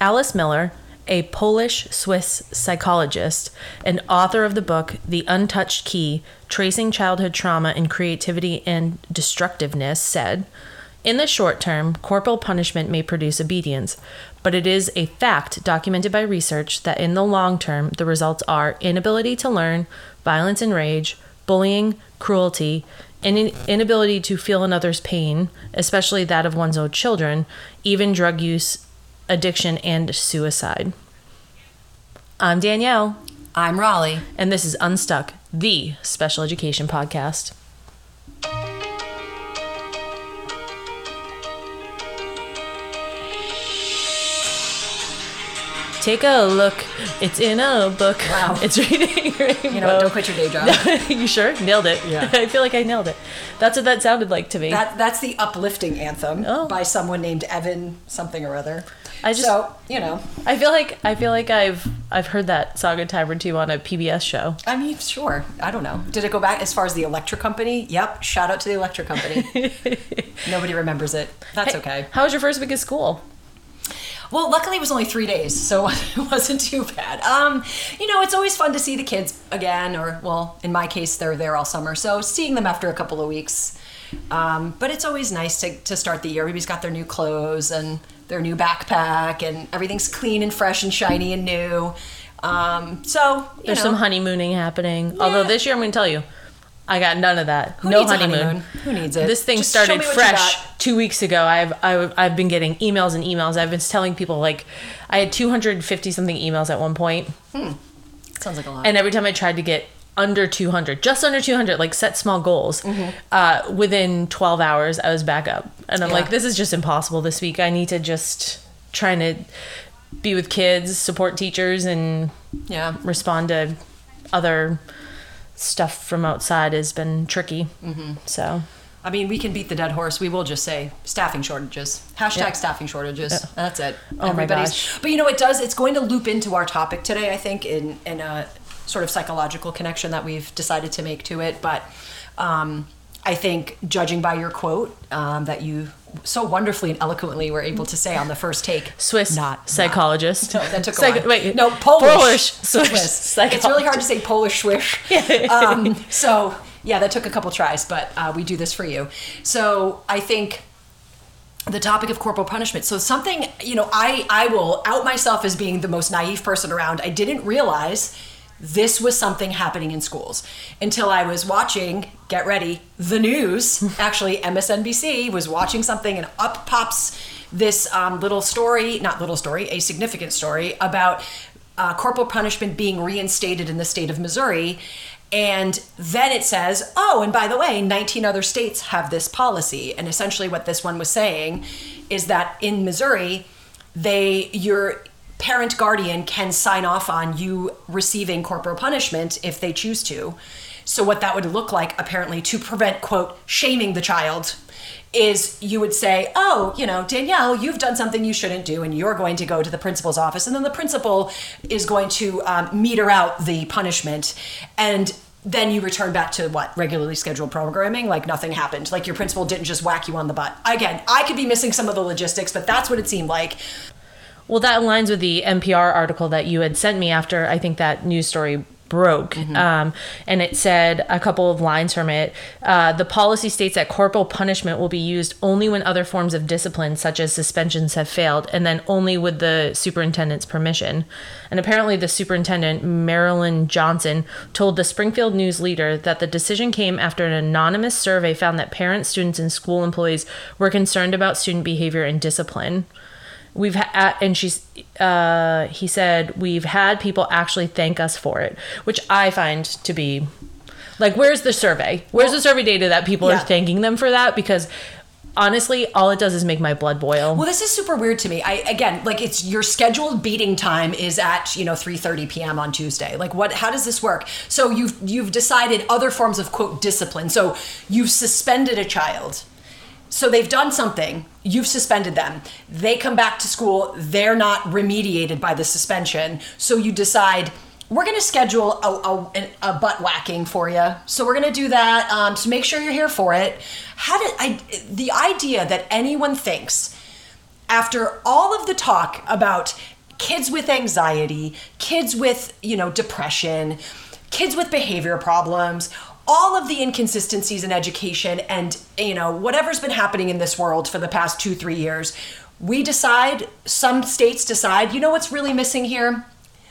Alice Miller, a Polish Swiss psychologist and author of the book The Untouched Key Tracing Childhood Trauma and Creativity and Destructiveness, said, in the short term, corporal punishment may produce obedience, but it is a fact documented by research that in the long term, the results are inability to learn, violence and rage, bullying, cruelty, and inability to feel another's pain, especially that of one's own children, even drug use, addiction, and suicide. I'm Danielle. I'm Raleigh. And this is Unstuck, the special education podcast. Take a look. It's in a book. Wow. It's reading. Rainbow. You know, don't quit your day job. you sure? Nailed it. Yeah. I feel like I nailed it. That's what that sounded like to me. That that's the uplifting anthem Oh. by someone named Evan something or other. I just- so you know, I feel like I feel like I've I've heard that song a time or two on a PBS show. I mean, sure. I don't know. Did it go back as far as the Electric Company? Yep. Shout out to the Electric Company. Nobody remembers it. That's okay. How was your first week of school? Well, luckily it was only three days, so it wasn't too bad. Um, you know, it's always fun to see the kids again, or well, in my case, they're there all summer, so seeing them after a couple of weeks. Um, but it's always nice to, to start the year. Everybody's got their new clothes and their new backpack, and everything's clean and fresh and shiny and new. Um, so you There's know, some honeymooning happening. Although this year I'm going to tell you, I got none of that. Who no honeymoon. honeymoon? Who needs it? This thing Just started me what you fresh two weeks ago. I've, I've I've been getting emails and emails. I've been telling people like I had 250 something emails at one point, sounds like a lot. and every time I tried to get under 200, just under 200, like set small goals. Mm-hmm. Uh, within 12 hours, I was back up, and I'm Yeah. like, this is just impossible this week. I need to just trying to be with kids, support teachers, and yeah, respond to other stuff from outside has been tricky. Mm-hmm. So I mean, we can beat the dead horse. We will just say staffing shortages. Hashtag Yeah. staffing shortages. That's it. Oh my gosh. But you know, it does. It's going to loop into our topic today. I think in in a sort of psychological connection that we've decided to make to it. But um, I think, judging by your quote um, that you so wonderfully and eloquently we were able to say on the first take, Swiss not psychologist. No, that took a Psych-. Wait, no Polish. Polish Swiss. Swiss. It's really hard to say Polish swish. um, so yeah, that took a couple tries, but uh, we do this for you. So I think the topic of corporal punishment. So something you know, I I will out myself as being the most naive person around. I didn't realize this was something happening in schools until I was watching, get ready, the news. Actually, MSNBC was watching something, and up pops this um, little story, not little story, a significant story about uh, corporal punishment being reinstated in the state of Missouri. And then it says, oh, and by the way, 19 other states have this policy. And essentially, what this one was saying is that in Missouri, they your parent guardian can sign off on you receiving corporal punishment if they choose to. So what that would look like apparently to prevent quote shaming the child is you would say, "Oh, you know, Danielle, you've done something you shouldn't do, and you're going to go to the principal's office, and then the principal is going to um, meter out the punishment, and then you return back to what regularly scheduled programming, like nothing happened, like your principal didn't just whack you on the butt. Again, I could be missing some of the logistics, but that's what it seemed like. Well, that aligns with the NPR article that you had sent me after I think that news story broke. Um, and it said a couple of lines from it. Uh, the policy states that corporal punishment will be used only when other forms of discipline, such as suspensions, have failed, and then only with the superintendent's permission. And apparently, the superintendent, Marilyn Johnson, told the Springfield News Leader that the decision came after an anonymous survey found that parents, students, and school employees were concerned about student behavior and discipline we've had and she's uh he said we've had people actually thank us for it which i find to be like where's the survey where's the survey data that people Yeah. are thanking them for that because honestly all it does is make my blood boil Well, this is super weird to me. I again, like it's your scheduled beating time is at you know 3:30 p.m. on Tuesday. Like what? How does this work? So you've you've decided other forms of quote discipline. So you've suspended a child. So they've done something. You've suspended them. They come back to school. They're not remediated by the suspension. So you decide we're going to schedule a, a, a butt whacking for you. So we're going to do that. Um, so make sure you're here for it. How did I? The idea that anyone thinks after all of the talk about kids with anxiety, kids with, you know, depression, kids with behavior problems, all of the inconsistencies in education and, you know, whatever's been happening in this world for the past 2-3 years, we decide some states decide, you know what's really missing here?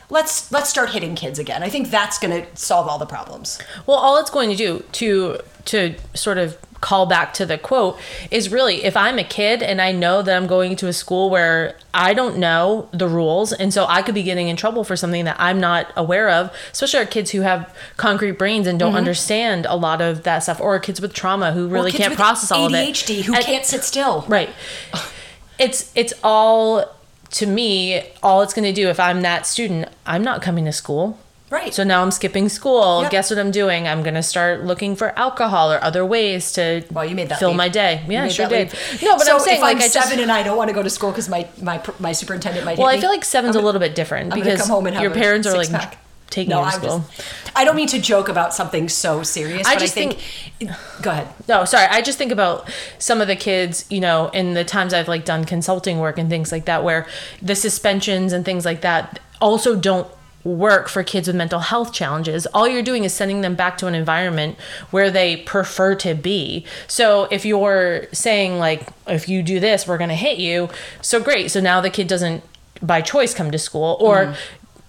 Let's let's start hitting kids again. I think that's going to solve all the problems. Well, all it's going to do to to sort of call back to the quote is really if I'm a kid and I know that I'm going to a school where I don't know the rules and so I could be getting in trouble for something that I'm not aware of, especially our kids who have concrete brains and don't mm-hmm. understand a lot of that stuff or kids with trauma who really can't process all of it. ADHD who and, can't sit still. Right. it's it's all to me all it's going to do if I'm that student, I'm not coming to school. Right. So now I'm skipping school. Yep. Guess what I'm doing? I'm going to start looking for alcohol or other ways to well, you made that fill leap. my day. Yeah, sure did. Leap. No, but so I'm saying if like I'm I seven just, and I don't want to go to school because my, my my superintendent might. Well, I feel like seven's a little bit different because your parents are like pack. taking no, you to I'm school. Just, I don't mean to joke about something so serious. I just I think, think. Go ahead. No, sorry. I just think about some of the kids. You know, in the times I've like done consulting work and things like that, where the suspensions and things like that also don't work for kids with mental health challenges. All you're doing is sending them back to an environment where they prefer to be. So if you're saying like if you do this, we're going to hit you, so great. So now the kid doesn't by choice come to school or mm.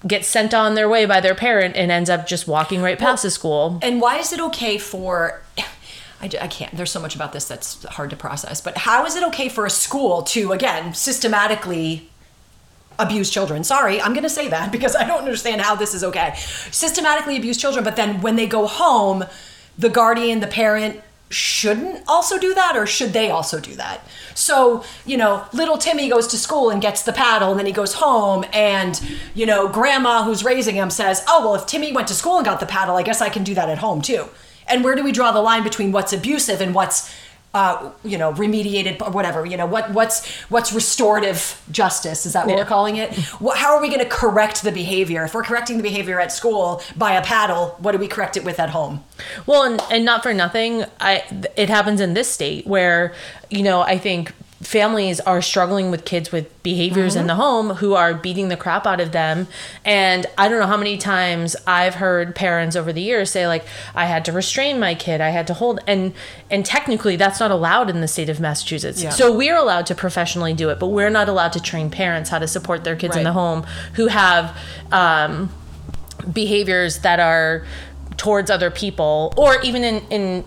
Get sent on their way by their parent and ends up just walking right past well, the school. And why is it okay for I, I can't. There's so much about this that's hard to process. But how is it okay for a school to, again, systematically abuse children. Sorry, I'm going to say that because I don't understand how this is okay. Systematically abuse children, but then when they go home, the guardian, the parent shouldn't also do that or should they also do that? So, you know, little Timmy goes to school and gets the paddle and then he goes home and, you know, grandma who's raising him says, "Oh, well if Timmy went to school and got the paddle, I guess I can do that at home too." And where do we draw the line between what's abusive and what's uh, you know, remediated or whatever. You know, what what's what's restorative justice? Is that what yeah. we're calling it? What, how are we going to correct the behavior? If we're correcting the behavior at school by a paddle, what do we correct it with at home? Well, and, and not for nothing, I it happens in this state where you know I think families are struggling with kids with behaviors mm-hmm. in the home who are beating the crap out of them and i don't know how many times i've heard parents over the years say like i had to restrain my kid i had to hold and and technically that's not allowed in the state of massachusetts yeah. so we're allowed to professionally do it but we're not allowed to train parents how to support their kids right. in the home who have um, behaviors that are towards other people or even in in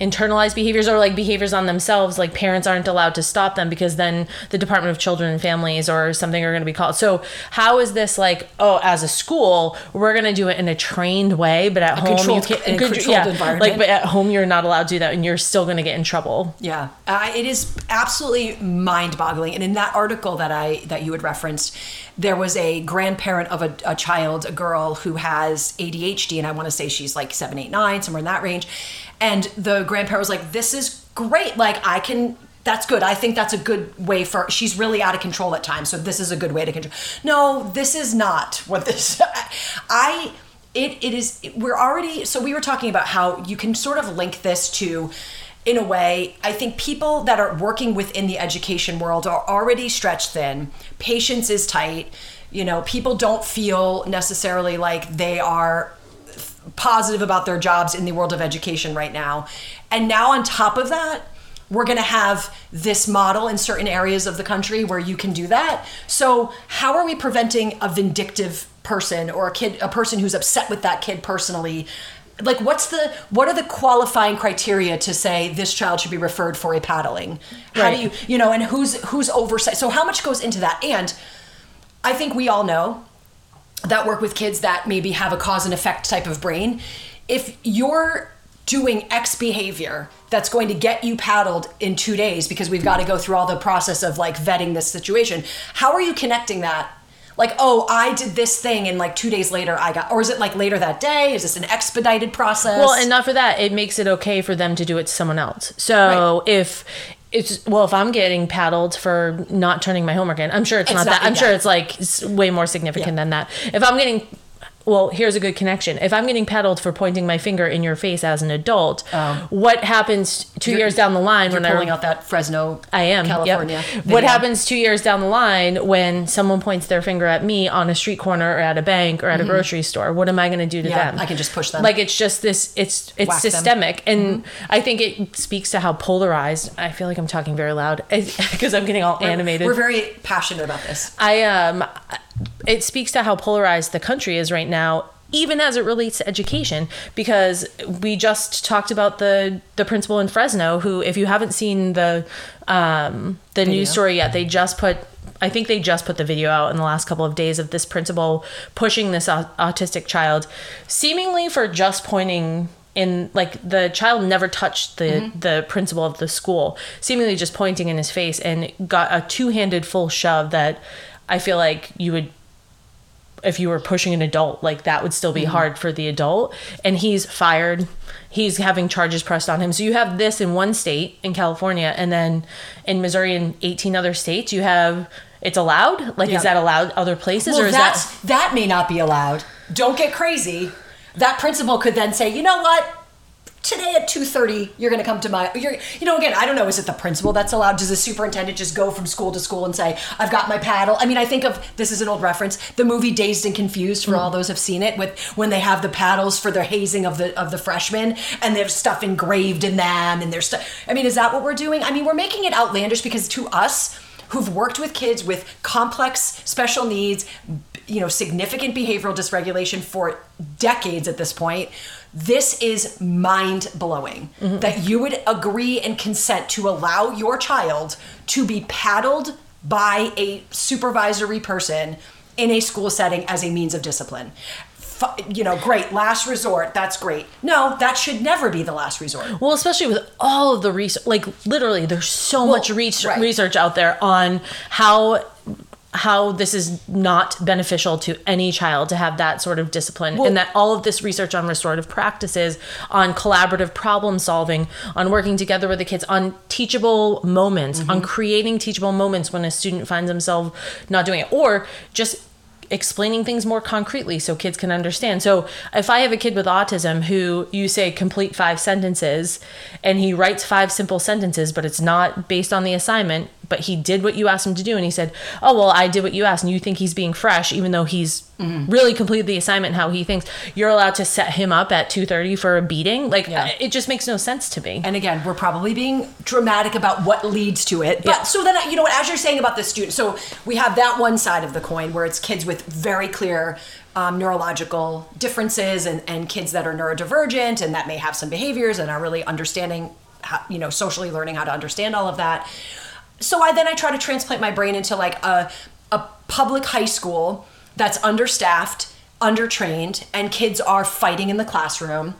internalized behaviors or like behaviors on themselves like parents aren't allowed to stop them because then the department of children and families or something are going to be called. So how is this like oh as a school we're going to do it in a trained way but at a home you can't in controlled yeah, environment. like but at home you're not allowed to do that and you're still going to get in trouble. Yeah uh, it is absolutely mind-boggling. And in that article that i that you had referenced there was a grandparent of a, a child a girl who has adhd and i want to say she's like seven eight nine somewhere in that range and the grandparent was like, "This is great. Like I can." That's good. I think that's a good way for. She's really out of control at times, so this is a good way to control. No, this is not what this. I it it is. We're already. So we were talking about how you can sort of link this to in a way, I think people that are working within the education world are already stretched thin. Patience is tight. You know, people don't feel necessarily like they are positive about their jobs in the world of education right now. And now, on top of that, we're going to have this model in certain areas of the country where you can do that. So, how are we preventing a vindictive person or a kid, a person who's upset with that kid personally? Like, what's the what are the qualifying criteria to say this child should be referred for a paddling? How right. do you, you know, and who's who's oversight? So, how much goes into that? And I think we all know that work with kids that maybe have a cause and effect type of brain, if you're doing X behavior that's going to get you paddled in two days because we've got to go through all the process of like vetting this situation, how are you connecting that? Like, oh, I did this thing and like two days later I got, or is it like later that day? Is this an expedited process? Well, and not for that, it makes it okay for them to do it to someone else. So right. if it's well if i'm getting paddled for not turning my homework in i'm sure it's, it's not, not, that i'm yeah. sure it's like way more significant yeah. than that if i'm getting well, here's a good connection. If I'm getting paddled for pointing my finger in your face as an adult, Oh. what happens 2 years down the line You're when pulling I out that Fresno, I am. yep. California. What happens two years down the line when someone points their finger at me on a street corner or at a bank or at a grocery store? What am I going to do to Mm-hmm. Yeah, them? I can just push them. Like it's just this. It's it's Whack them. Mm-hmm. systemic, and I think it speaks to how polarized. I feel like I'm talking very loud because I'm getting all animated. We're very passionate about this. I um, it speaks to how polarized the country is right now, even as it relates to education. Because we just talked about the the principal in Fresno, who, if you haven't seen the um the Video. news story yet, they just put. I think they just put the video out in the last couple of days of this principal pushing this autistic child, seemingly for just pointing in like the child never touched the Mm-hmm. the principal of the school, seemingly just pointing in his face and got a two-handed full shove that I feel like you would if you were pushing an adult, like that would still be Mm-hmm. hard for the adult. And he's fired. He's having charges pressed on him. So you have this in one state in California, and then in Missouri and 18 other states, you have it's allowed. Like, Yeah. is that allowed other places, Well, or is that's, that that may not be allowed. Don't get crazy. That principal could then say, you know what? Today at two thirty, you're going to come to my. You're, you know, again, I don't know. Is it the principal that's allowed? Does the superintendent just go from school to school and say, "I've got my paddle"? I mean, I think of this is an old reference. The movie Dazed and Confused, for hmm. all those who've seen it, with when they have the paddles for their hazing of the of the freshmen, and there's stuff engraved in them, and there's stuff. I mean, is that what we're doing? I mean, we're making it outlandish because to us who've worked with kids with complex special needs, you know, significant behavioral dysregulation for decades at this point. This is mind blowing mm-hmm. that you would agree and consent to allow your child to be paddled by a supervisory person in a school setting as a means of discipline. You know, great, last resort, that's great. No, that should never be the last resort. Well, especially with all of the research, like literally, there's so much research right. research out there on how how this is not beneficial to any child to have that sort of discipline and that all of this research on restorative practices on collaborative problem solving on working together with the kids on teachable moments on mm-hmm. creating teachable moments when a student finds themselves not doing it or just explaining things more concretely so kids can understand. So if I have a kid with autism who you say complete five sentences and he writes five simple sentences, but it's not based on the assignment, but he did what you asked him to do and he said, "Oh, well, I did what you asked." And you think he's being fresh even though he's really completed the assignment how he thinks. You're allowed to set him up at 2:30 for a beating? Like Yeah. it just makes no sense to me. And again, we're probably being dramatic about what leads to it. But so then, you know what, as you're saying about the student, so we have that one side of the coin where it's kids with very clear um, neurological differences and, and kids that are neurodivergent and that may have some behaviors and are really understanding, how, you know, socially learning how to understand all of that. So I then I try to transplant my brain into like a, a public high school that's understaffed, undertrained, and kids are fighting in the classroom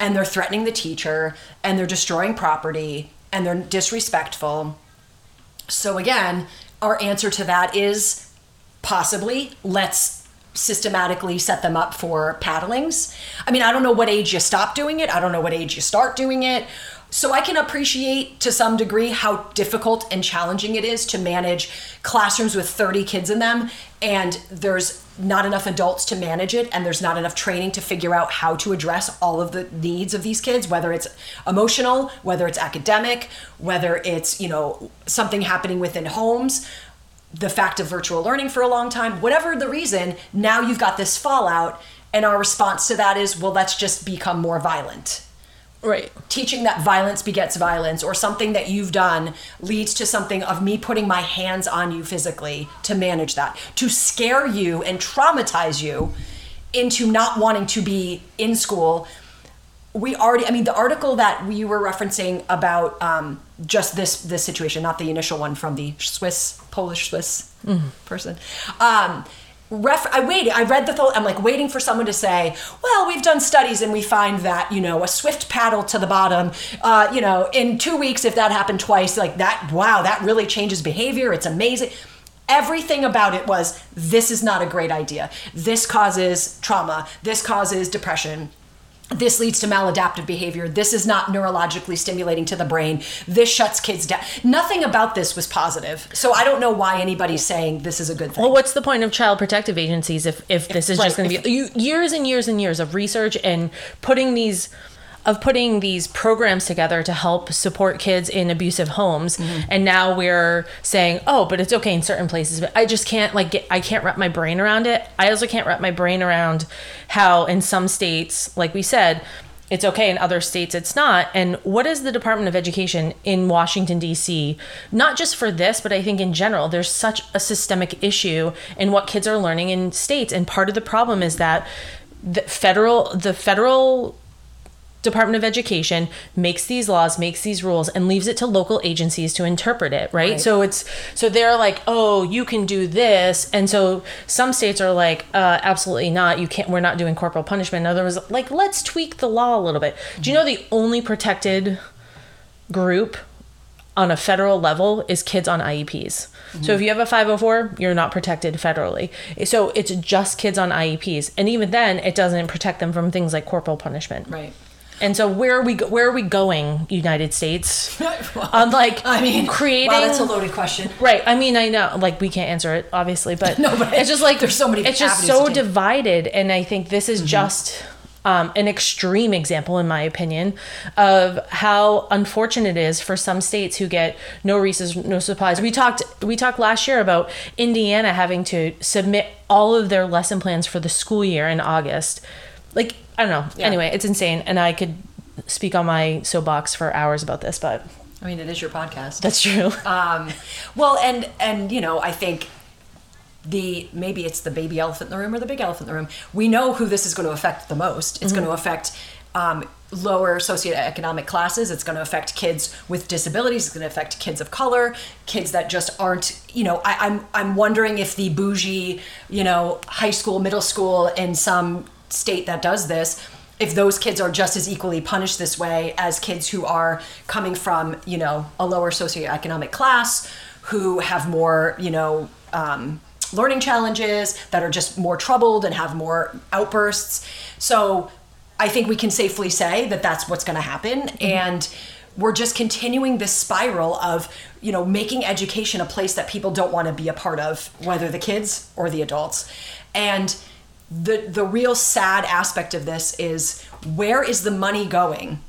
and they're threatening the teacher and they're destroying property and they're disrespectful. So again, our answer to that is possibly let's systematically set them up for paddlings. I mean, I don't know what age you stop doing it. I don't know what age you start doing it. So I can appreciate to some degree how difficult and challenging it is to manage classrooms with 30 kids in them and there's not enough adults to manage it and there's not enough training to figure out how to address all of the needs of these kids whether it's emotional whether it's academic whether it's you know something happening within homes the fact of virtual learning for a long time whatever the reason now you've got this fallout and our response to that is well let's just become more violent Right. teaching that violence begets violence or something that you've done leads to something of me putting my hands on you physically to manage that. To scare you and traumatize you into not wanting to be in school. We already i mean the article that we were referencing about um, just this this situation not the initial one from the swiss polish swiss person. Um, ref- i waited i read the whole i'm like waiting for someone to say well we've done studies and we find that you know a swift paddle to the bottom uh, you know in two weeks if that happened twice like that wow that really changes behavior. It's amazing. Everything about it was this is not a great idea. This causes trauma. This causes depression this leads to maladaptive behavior. This is not neurologically stimulating to the brain. This shuts kids down. Nothing about this was positive. So I don't know why anybody's saying this is a good thing. Well, what's the point of child protective agencies if, if this is Right. just going to be you- years and years and years of research and putting these of putting these programs together to help support kids in abusive homes. Mm-hmm. and now we're saying oh but it's okay in certain places but i just can't like get i can't wrap my brain around it. I also can't wrap my brain around how in some states like we said it's okay in other states it's not. And what is the department of education in washington d.c not just for this but i think in general there's such a systemic issue in what kids are learning in states. And part of the problem is that the federal the federal Department of Education makes these laws, makes these rules, and leaves it to local agencies to interpret it, right? Right. So it's so they're like, oh, you can do this, and so some states are like, uh, absolutely not. You can't. We're not doing corporal punishment. In other words, like, let's tweak the law a little bit. Do you know the only protected group on a federal level is kids on IEPs. So if you have a 504, you're not protected federally. So it's just kids on IEPs, and even then, it doesn't protect them from things like corporal punishment. Right. And so where are we where are we going, United States? On like I mean, creating Wow, that's a loaded question. Right. I mean, I know, like, we can't answer it, obviously, but, No, but it's just like there's so many It's just so divided, and I think this is just um, an extreme example, in my opinion, of how unfortunate it is for some states who get no resources, no supplies. We talked we talked last year about Indiana having to submit all of their lesson plans for the school year in August. Like, I don't know. Anyway, it's insane, and I could speak on my soapbox for hours about this, but I mean, it is your podcast. that's true. Um, well, and and you know, I think the maybe it's the baby elephant in the room or the big elephant in the room. We know who this is going to affect the most. It's going to affect um, lower socioeconomic classes. It's going to affect kids with disabilities. It's going to affect kids of color, kids that just aren't. You know, I, I'm I'm wondering if the bougie, you know, high school, middle school in some state that does this if those kids are just as equally punished this way as kids who are coming from you know a lower socioeconomic class who have more you know um, learning challenges that are just more troubled and have more outbursts. So i think we can safely say that that's what's going to happen and we're just continuing this spiral of you know making education a place that people don't want to be a part of whether the kids or the adults. And the the real sad aspect of this is where is the money going?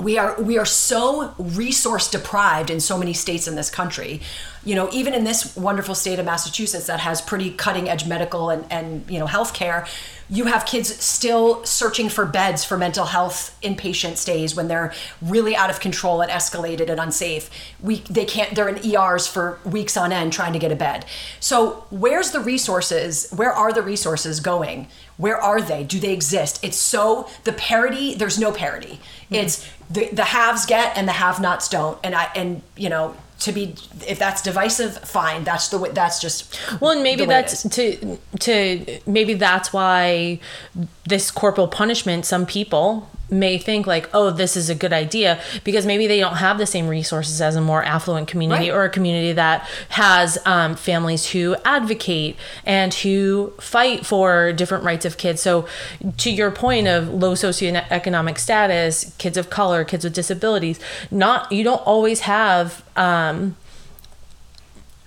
We are we are so resource deprived in so many states in this country you know even in this wonderful state of massachusetts that has pretty cutting edge medical and and you know healthcare you have kids still searching for beds for mental health inpatient stays when they're really out of control and escalated and unsafe. We they can't they're in ers for weeks on end trying to get a bed. So where's the resources where are the resources going? Where are they? Do they exist? It's so the parity there's no parity. Mm-hmm. It's the the haves get and the have nots don't. And i and you know to be if that's divisive fine that's the way that's just Well, and maybe the way it that's to to maybe that's why this corporal punishment. Some people may think like, oh, this is a good idea because maybe they don't have the same resources as a more affluent community Right. or a community that has um, families who advocate and who fight for different rights of kids. So, to your point of low socioeconomic status, kids of color, kids with disabilities, not you don't always have. Um,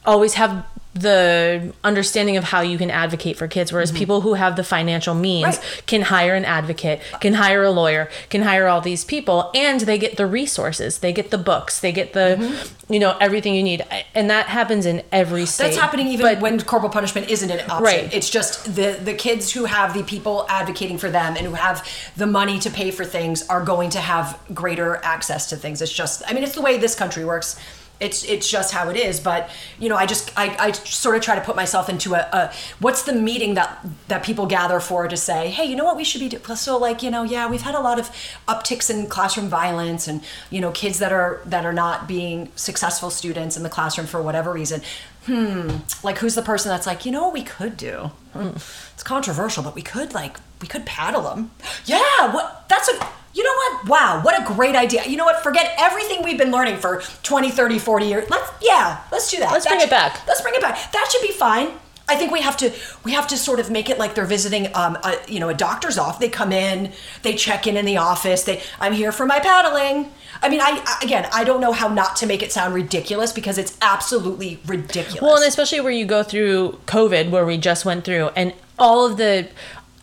always have the understanding of how you can advocate for kids whereas mm-hmm. people who have the financial means Right. can hire an advocate can hire a lawyer can hire all these people and they get the resources they get the books they get the mm-hmm. you know everything you need. And that happens in every state. that's happening even But- when corporal punishment isn't an option. Right. it's just the the kids who have the people advocating for them and who have the money to pay for things are going to have greater access to things. It's just i mean it's the way this country works it's it's just how it is but you know i just i, I sort of try to put myself into a, a what's the meeting that that people gather for to say hey you know what we should be doing so like you know yeah we've had a lot of upticks in classroom violence and you know kids that are that are not being successful students in the classroom for whatever reason. Hmm like who's the person that's like you know what we could do? Hmm, it's controversial but we could like we could paddle them yeah what that's a you know what wow what a great idea you know what forget everything we've been learning for 20 30 40 years let's yeah let's do that Let's That bring it back. let's bring it back that should be fine I think we have to we have to sort of make it like they're visiting um a, you know a doctor's office. They come in, they check in in the office. They I'm here for my paddling. I mean, I I- again, I don't know how not to make it sound ridiculous because it's absolutely ridiculous. Well, and especially where you go through COVID, where we just went through, and all of the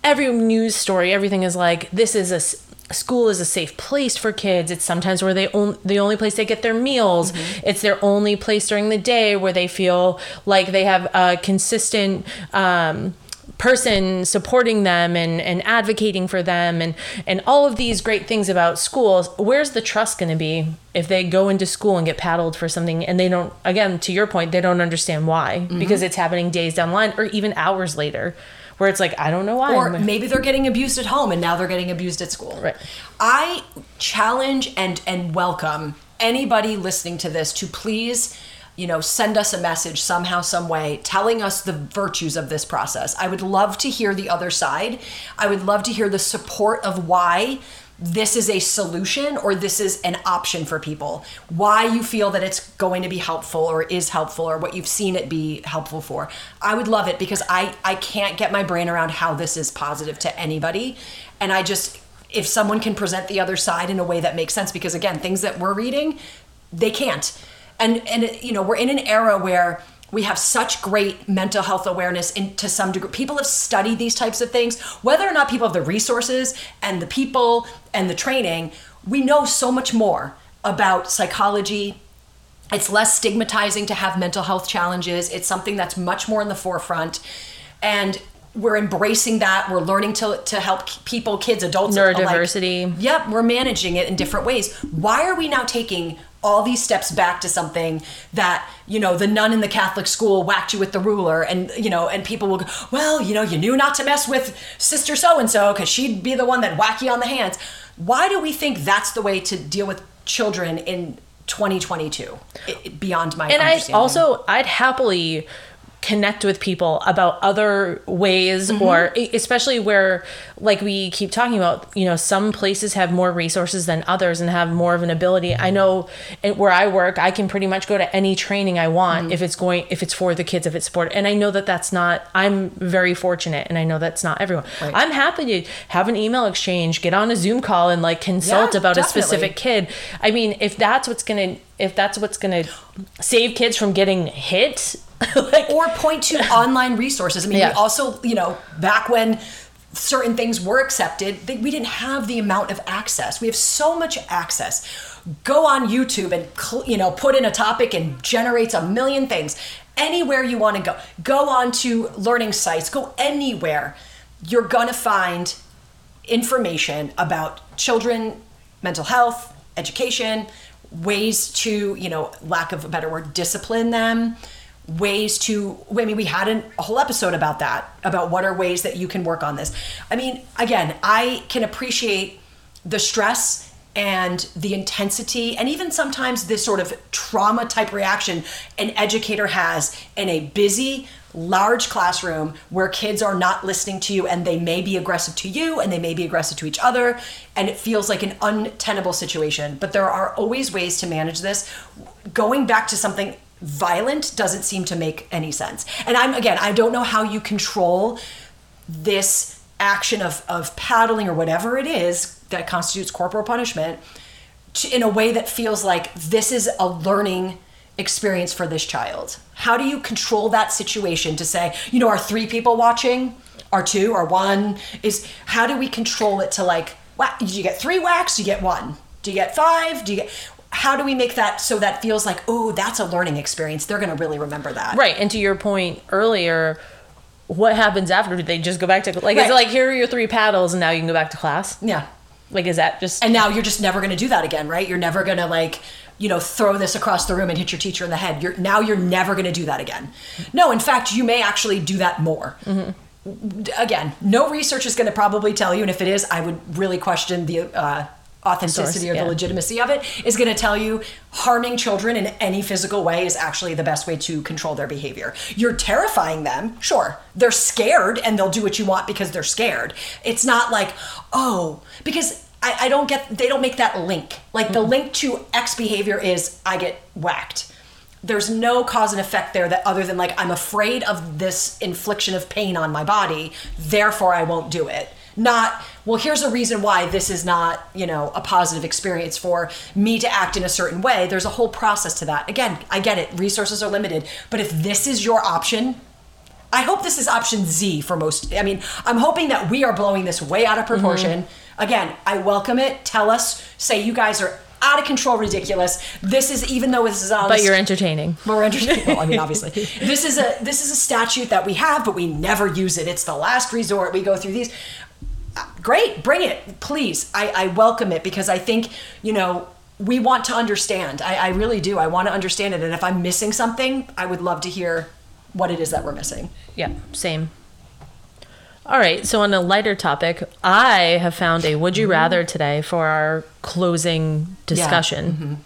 every news story, everything is like this is a school is a safe place for kids. It's sometimes where they on, the only place they get their meals. It's their only place during the day where they feel like they have a consistent. Um, person supporting them and, and advocating for them and and all of these great things about schools where's the trust going to be if they go into school and get paddled for something and they don't again to your point they don't understand why because it's happening days down the line or even hours later where it's like i don't know why or maybe they're getting abused at home and now they're getting abused at school. Right. I challenge and and welcome anybody listening to this to please you know send us a message somehow some way telling us the virtues of this process i would love to hear the other side i would love to hear the support of why this is a solution or this is an option for people. Why you feel that it's going to be helpful or is helpful or what you've seen it be helpful for. I would love it because i i can't get my brain around how this is positive to anybody. And i just if someone can present the other side in a way that makes sense because again things that we're reading they can't. And and you know we're in an era where we have such great mental health awareness in, to some degree people have studied these types of things whether or not people have the resources and the people and the training we know so much more about psychology it's less stigmatizing to have mental health challenges. It's something that's much more in the forefront. And we're embracing that. We're learning to, to help people, kids, adults. alike. Neurodiversity. Yep, we're managing it in different ways. Why are we now taking all these steps back to something that, you know, the nun in the Catholic school whacked you with the ruler and, you know, and people will go, well, you know, you knew not to mess with sister so and so because she'd be the one that whack you on the hands. Why do we think that's the way to deal with children in 2022? It, it- beyond my and I also I'd happily connect with people about other ways mm-hmm. or e- especially where like we keep talking about you know some places have more resources than others and have more of an ability. I know where i work i can pretty much go to any training i want mm-hmm. if it's going if it's for the kids if it's sport. And i know that that's not i'm very fortunate and i know that's not everyone. Right. i'm happy to have an email exchange get on a zoom call and like consult Yeah, about a specific kid. I mean if that's what's gonna if that's what's gonna save kids from getting hit like or point to online resources. I mean, Yeah. we also, you know, back when certain things were accepted, they, we didn't have the amount of access. We have so much access. Go on YouTube and cl- you know put in a topic and generates a million things. Anywhere you want to go, go on to learning sites. Go anywhere. You're gonna find information about children, mental health, education, ways to, you know, lack of a better word, discipline them, ways to, I mean, we had an, a whole episode about that, about what are ways that you can work on this. I mean, again, I can appreciate the stress and the intensity and even sometimes this sort of trauma type reaction an educator has in a busy large classroom where kids are not listening to you and they may be aggressive to you and they may be aggressive to each other and it feels like an untenable situation but there are always ways to manage this going back to something violent doesn't seem to make any sense and i'm again i don't know how you control this action of, of paddling or whatever it is that constitutes corporal punishment to, in a way that feels like this is a learning experience for this child. How do you control that situation to say, you know, are three people watching? Are two? Or one? Is how do we control it to like, do you get three whacks? You get one? Do you get five? Do you get how do we make that so that feels like, oh, that's a learning experience? They're gonna really remember that. right and to your point earlier what happens after? Do they just go back to like is it like here are your three paddles and now you can go back to class Yeah. like is that just and now you're just never going to do that again right? You're never going to like you know throw this across the room and hit your teacher in the head. You're now you're never going to do that again. No in fact you may actually do that more. D- again no research is going to probably tell you and if it is i would really question the uh, authenticity or yeah. the legitimacy of it is going to tell you harming children in any physical way is actually the best way to control their behavior. You're terrifying them sure. They're scared and they'll do what you want because they're scared. It's not like oh because I, I don't get they don't make that link. Like the link to x behavior is i get whacked. There's no cause and effect there that other than like I'm afraid of this infliction of pain on my body, therefore I won't do it. Not well, here's a reason why this is not, you know, a positive experience for me to act in a certain way. There's a whole process to that. Again, I get it. Resources are limited, but if this is your option, I hope this is option Z for most. I mean, I'm hoping that we are blowing this way out of proportion. Mm-hmm. Again, I welcome it. Tell us, say you guys are out of control, ridiculous. This is even though this is on. But you're entertaining. We're entertaining. Well, I mean, obviously, this is a this is a statute that we have, but we never use it. It's the last resort. We go through these. Great, bring it, please. I, I welcome it because I think you know we want to understand. I, I really do. I want to understand it, and if I'm missing something, I would love to hear what it is that we're missing. Yeah, same. All right, so on a lighter topic, I have found a would you rather today for our closing discussion.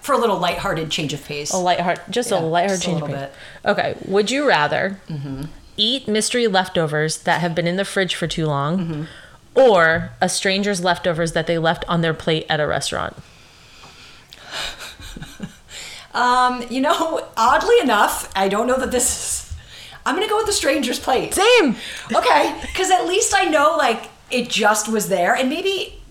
For a little lighthearted change of pace. A lightheart, just Yeah, a lightheart just a change. of little pace. Okay, would you rather Mm-hmm. eat mystery leftovers that have been in the fridge for too long, Mm-hmm. Or a stranger's leftovers that they left on their plate at a restaurant? Um, you know, oddly enough, I don't know that this is. I'm gonna go with the stranger's plate. Same. Okay, because at least I know like it just was there, and maybe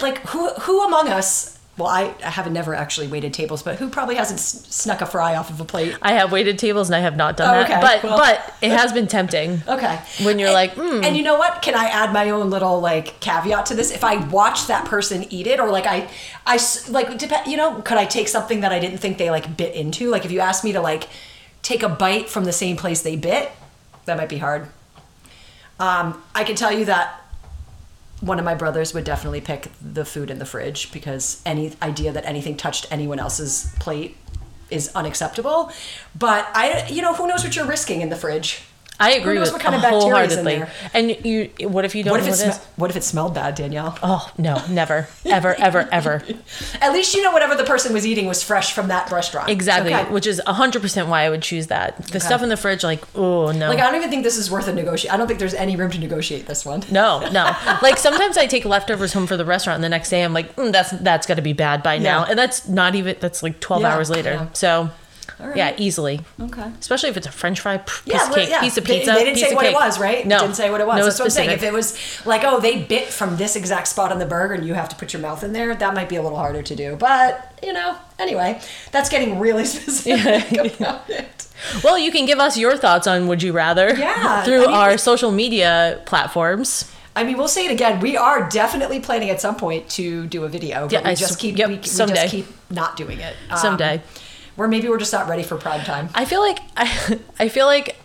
like who who among us? Well, I, I haven't never actually waited tables, but who probably hasn't s- snuck a fry off of a plate? I have waited tables and I have not done Oh, that, but well. but it has been tempting. Okay. When you're And- like, mm. and you know what? Can I add my own little like caveat to this? If I watch that person eat it, or like I, I s- like dep- you know, could I take something that I didn't think they like bit into? Like if you asked me to like take a bite from the same place they bit, that might be hard. Um, I can tell you that one of my brothers would definitely pick the food in the fridge because any idea that anything touched anyone else's plate is unacceptable. But I, you know, who knows what you're risking in the fridge? I agree knows with what kind of bacteria is in wholeheartedly. there? And you, what if you don't What if know it what it is? sm- what if it smelled bad, Danielle? Oh no, never, ever, ever, ever. At least you know whatever the person was eating was fresh from that restaurant. Exactly, Okay. which is hundred percent why I would choose that. The stuff in the fridge, like, oh no, Like I don't even think this is worth a negotiate. I don't think there's any room to negotiate this one. no, no. like sometimes I take leftovers home for the restaurant, and the next day I'm like, mm, that's that's got to be bad by now, Yeah. and that's not even that's like twelve Yeah, hours later. yeah. So, right. yeah, easily. Okay. Especially if it's a French fry, piece Yeah, of cake, yeah. piece of pizza. They, didn't piece say what cake. it was, right? No, didn't say what it was. No That's what I'm saying. If it was like, oh, they bit from this exact spot on the burger, and you have to put your mouth in there, that might be a little harder to do. But you know, anyway, that's getting really specific about it. Well, you can give us your thoughts on Would You Rather Yeah, through I mean- our social media platforms. I mean, we'll say it again. We are definitely planning at some point to do a video, but Yeah, we just keep yep, we, we just keep not doing it. Um, Someday. Or maybe we're just not ready for prime time. I feel like I, I feel like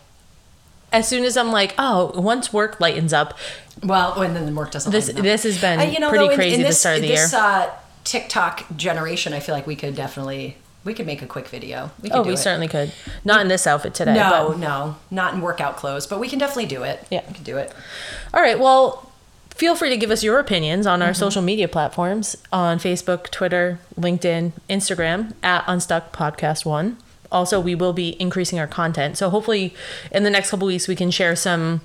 as soon as I'm like, oh, once work lightens up, Well, and then the work doesn't. This- up. this has been pretty though, crazy this this start of the this, year. Uh, TikTok generation, I feel like we could definitely we could make a quick video. We could oh, do we it. certainly could. Not in this outfit today. No, but- no, not in workout clothes, but we can definitely do it. Yeah. we can do it. All right. Well, feel free to give us your opinions on Mm-hmm. our social media platforms on Facebook, Twitter, LinkedIn, Instagram at Unstuck Podcast One. Also, we will be increasing our content. So hopefully, in the next couple weeks, we can share some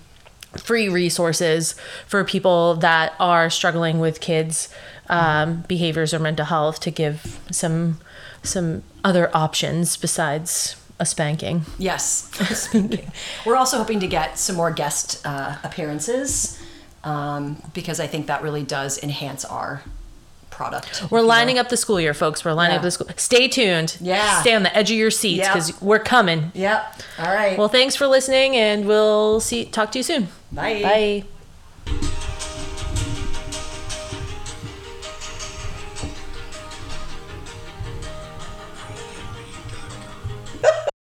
free resources for people that are struggling with kids um, behaviors or mental health to give some some other options besides a spanking Yes, speaking. We're also hoping to get some more guest uh, appearances um, because I think that really does enhance our product. we're lining up the school year folks we're lining Yeah. up the school stay tuned Yeah. stay on the edge of your seats because we're coming Yep. All right. well thanks for listening and we'll see talk to you soon Bye. bye